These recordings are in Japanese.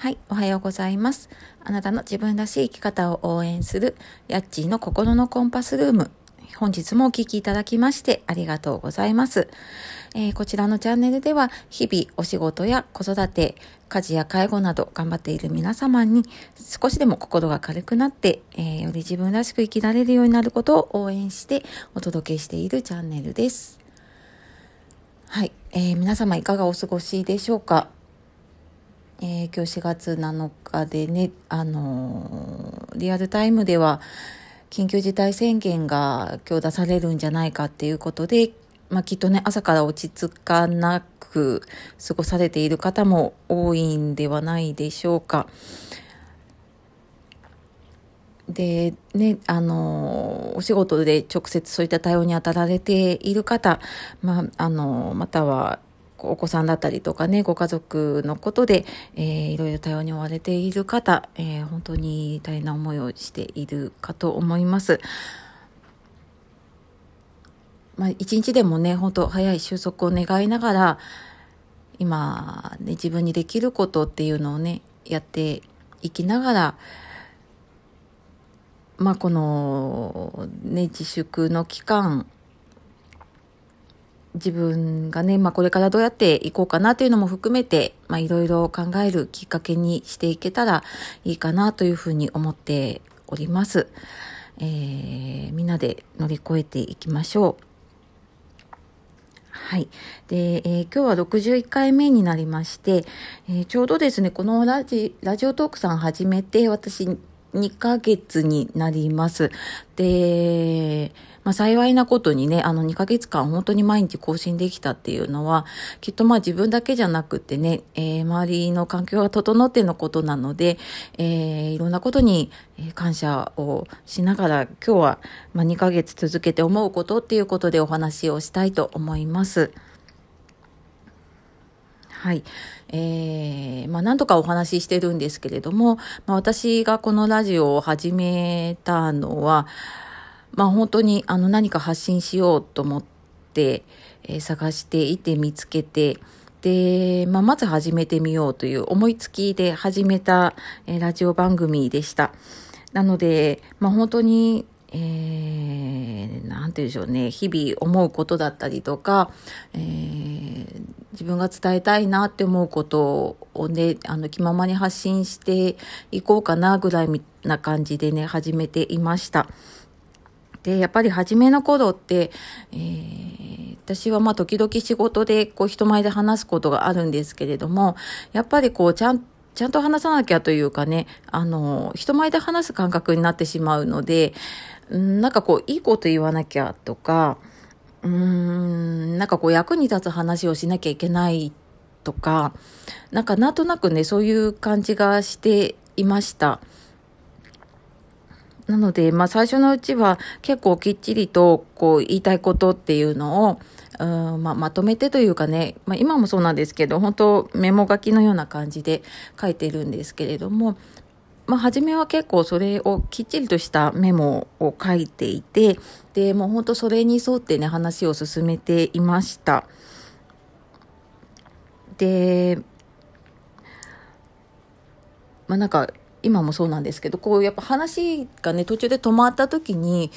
はい、おはようございます。あなたの自分らしい生き方を応援する、ヤッチーの心のコンパスルーム。本日もお聴きいただきましてありがとうございます、えー、こちらのチャンネルでは、日々お仕事や子育て、家事や介護など頑張っている皆様に少しでも心が軽くなって、えー、より自分らしく生きられるようになることを応援してお届けしているチャンネルです。はい、えー、皆様いかがお過ごしでしょうか？えー、今日4月7日でね、あのー、リアルタイムでは緊急事態宣言が今日出されるんじゃないかっていうことで、まあ、きっとね、朝から落ち着かなく過ごされている方も多いんではないでしょうか。で、ね、あの、お仕事で直接そういった対応に当たられている方、まあ、あの、またはお子さんだったりとかね、ご家族のことで、えー、いろいろ対応に追われている方、えー、本当に大変な思いをしているかと思います。まあ、一日でもね、本当早い収束を願いながら、今、ね、自分にできることっていうのをね、やっていきながら、まあ、この、ね、自粛の期間、自分がね、まあ、これからどうやっていこうかなというのも含めて、まあ、いろいろ考えるきっかけにしていけたらいいかなというふうに思っております。えー、みんなで乗り越えていきましょう。はい。で、えー、今日は61回目になりまして、えー、ちょうどですね、このラジラジオトークさん始めて、私2ヶ月になります。で、まあ、幸いなことにね、あの2ヶ月間本当に毎日更新できたっていうのは、きっとまあ自分だけじゃなくてね、えー、周りの環境が整ってのことなので、えー、いろんなことに感謝をしながら、今日はま2ヶ月続けて思うことっていうことでお話をしたいと思います。はい。えー、まあ、何とかお話ししてるんですけれども、まあ、私がこのラジオを始めたのは、まあ、本当にあの何か発信しようと思って、えー、探していて見つけて、で、まあ、まず始めてみようという思いつきで始めた、えー、ラジオ番組でした。なので、まあ、本当にえー、なんて言うんでしょうね、日々思うことだったりとか、えー、自分が伝えたいなって思うことをね、あの、気ままに発信していこうかなぐらいな感じでね、始めていました。で、やっぱり初めの頃って、えー、私はまあ時々仕事でこう人前で話すことがあるんですけれども、やっぱりこうちゃんちゃんと話さなきゃというかね、あの、人前で話す感覚になってしまうので、なんかこう、いいこと言わなきゃとか、うーん、なんかこう、役に立つ話をしなきゃいけないとか、なんかなんとなくね、そういう感じがしていました。なので、まあ最初のうちは結構きっちりとこう言いたいことっていうのを、うんまあ、まとめてというかね、まあ、今もそうなんですけど、本当メモ書きのような感じで書いてるんですけれども、まあ、初めは結構それをきっちりとしたメモを書いていて、で、もう本当それに沿ってね、話を進めていました。で、まあなんか、今もそうなんですけど、こうやっぱ話がね、途中で止まった時に、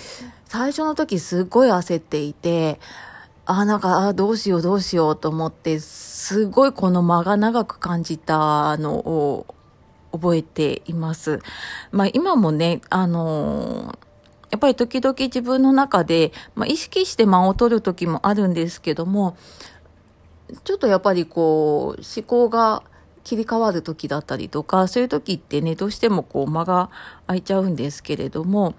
最初の時すっごい焦っていて、あ、なんか、あどうしようどうしようと思って、すごいこの間が長く感じたのを覚えています。まあ今もね、あのー、やっぱり時々自分の中で、まあ、意識して間を取る時もあるんですけども、ちょっとやっぱりこう、思考が切り替わる時だったりとか、そういう時ってね、どうしてもこう間が空いちゃうんですけれども、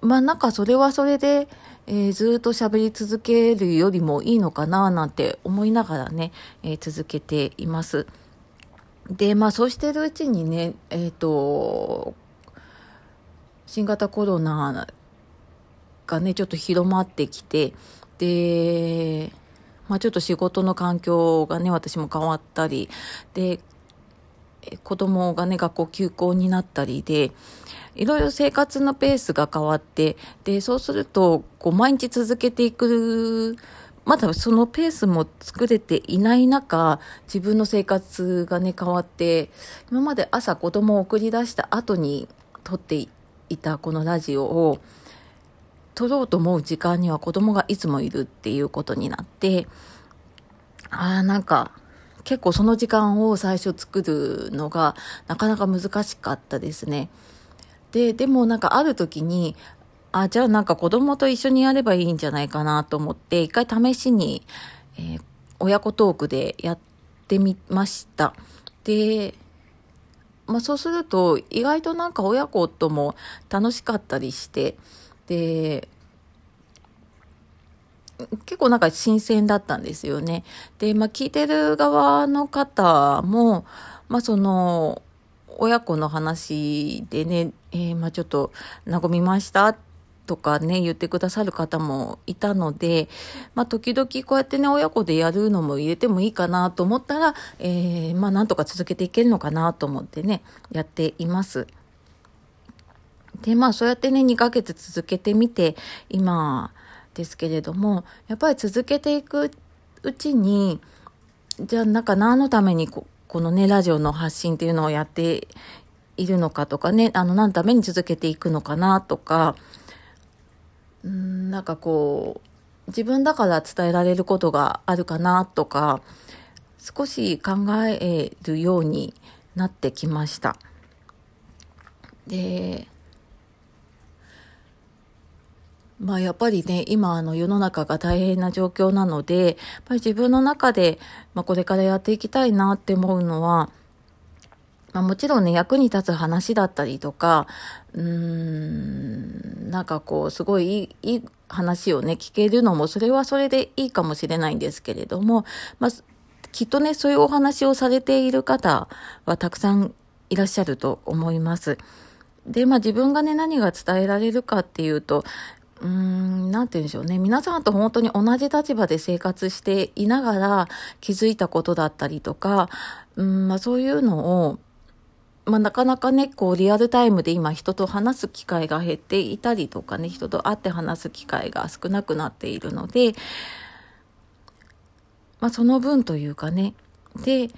まあなんかそれはそれで、えー、ずっと喋り続けるよりもいいのかななんて思いながらね、えー、続けています。で、まあそうしてるうちにね、えっ、ー、と、新型コロナがね、ちょっと広まってきて、で、まあちょっと仕事の環境がね、私も変わったり、で、子供がね、学校休校になったりで、いろいろ生活のペースが変わって、で、そうすると、こう、毎日続けていくまだそのペースも作れていない中、自分の生活がね、変わって、今まで朝子供を送り出した後に撮っていたこのラジオを、撮ろうと思う時間には子供がいつもいるっていうことになって、ああ、なんか、結構その時間を最初作るのがなかなか難しかったですね。で、でもなんかある時に、あ、じゃあなんか子供と一緒にやればいいんじゃないかなと思って、一回試しに、えー、親子トークでやってみました。で、まあそうすると意外となんか親子とも楽しかったりして、で、結構なんか新鮮だったんですよね。で、まあ聞いてる側の方も、まあその、親子の話でね、えー、まあちょっと和みましたとかね、言ってくださる方もいたので、まあ時々こうやってね、親子でやるのも入れてもいいかなと思ったら、えー、まあなんとか続けていけるのかなと思ってね、やっています。で、まあそうやってね、2ヶ月続けてみて、今ですけれども、やっぱり続けていくうちに、じゃあなんか何のためにここのね、ラジオの発信っていうのをやっているのかとかね、あの、何のために続けていくのかなとか、うん、なんかこう、自分だから伝えられることがあるかなとか、少し考えるようになってきました。で、まあやっぱりね、今あの世の中が大変な状況なので、やっぱり自分の中で、まあ、これからやっていきたいなって思うのは、まあ、もちろんね、役に立つ話だったりとか、うーん、なんかこう、すごいいい話をね、聞けるのも、それはそれでいいかもしれないんですけれども、まあ、きっとね、そういうお話をされている方はたくさんいらっしゃると思います。で、まあ自分がね、何が伝えられるかっていうと、うーん、なんて言うんでしょうね。皆さんと本当に同じ立場で生活していながら気づいたことだったりとか、うん、まあそういうのを、まあなかなかね、こうリアルタイムで今人と話す機会が減っていたりとかね、人と会って話す機会が少なくなっているので、まあその分というかね、で、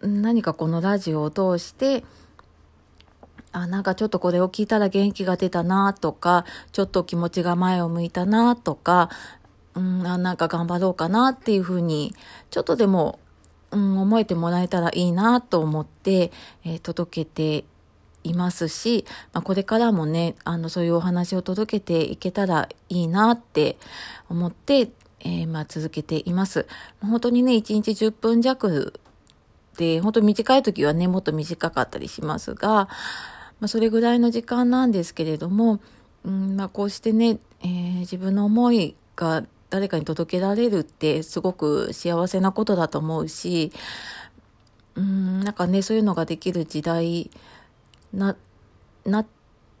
何かこのラジオを通して、あ、なんかちょっとこれを聞いたら元気が出たなとか、ちょっと気持ちが前を向いたなとか、うん、あなんか頑張ろうかなっていうふうに、ちょっとでも、うん、思えてもらえたらいいなと思って、えー、届けていますし、まあ、これからもね、あの、そういうお話を届けていけたらいいなって思って、えー、まあ、続けています。本当にね、1日10分弱で、本当短い時はね、もっと短かったりしますが、まあ、それぐらいの時間なんですけれども、うんまあ、こうしてね、えー、自分の思いが誰かに届けられるってすごく幸せなことだと思うし、うん、なんかね、そういうのができる時代な、なっ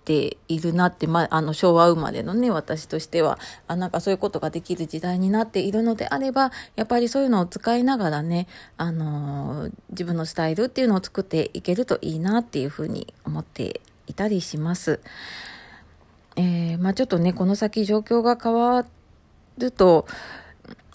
ているなって、まあ、の、昭和生まれのね、私としては、あ、なんかそういうことができる時代になっているのであれば、やっぱりそういうのを使いながらね、あの、自分のスタイルっていうのを作っていけるといいなっていうふうに思っていたりします。えー、まあちょっとね、この先状況が変わると、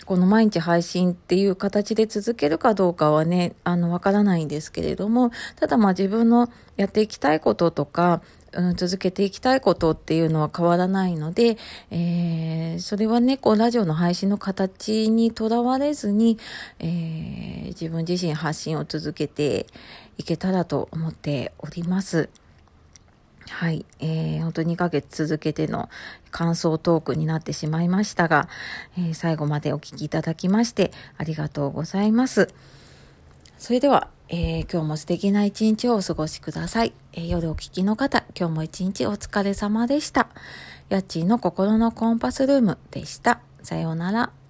この毎日配信っていう形で続けるかどうかはね、あの、わからないんですけれども、ただまあ自分のやっていきたいこととか、うん、続けていきたいことっていうのは変わらないので、えー、それはね、こう、ラジオの配信の形にとらわれずに、えー、自分自身発信を続けていけたらと思っております。はい。えー、本当2ヶ月続けての感想トークになってしまいましたが、えー、最後までお聴きいただきましてありがとうございます。それでは、えー、今日も素敵な一日をお過ごしください。えー、夜お聞きの方、今日も一日お疲れ様でした。家賃の心のコンパスルームでした。さようなら。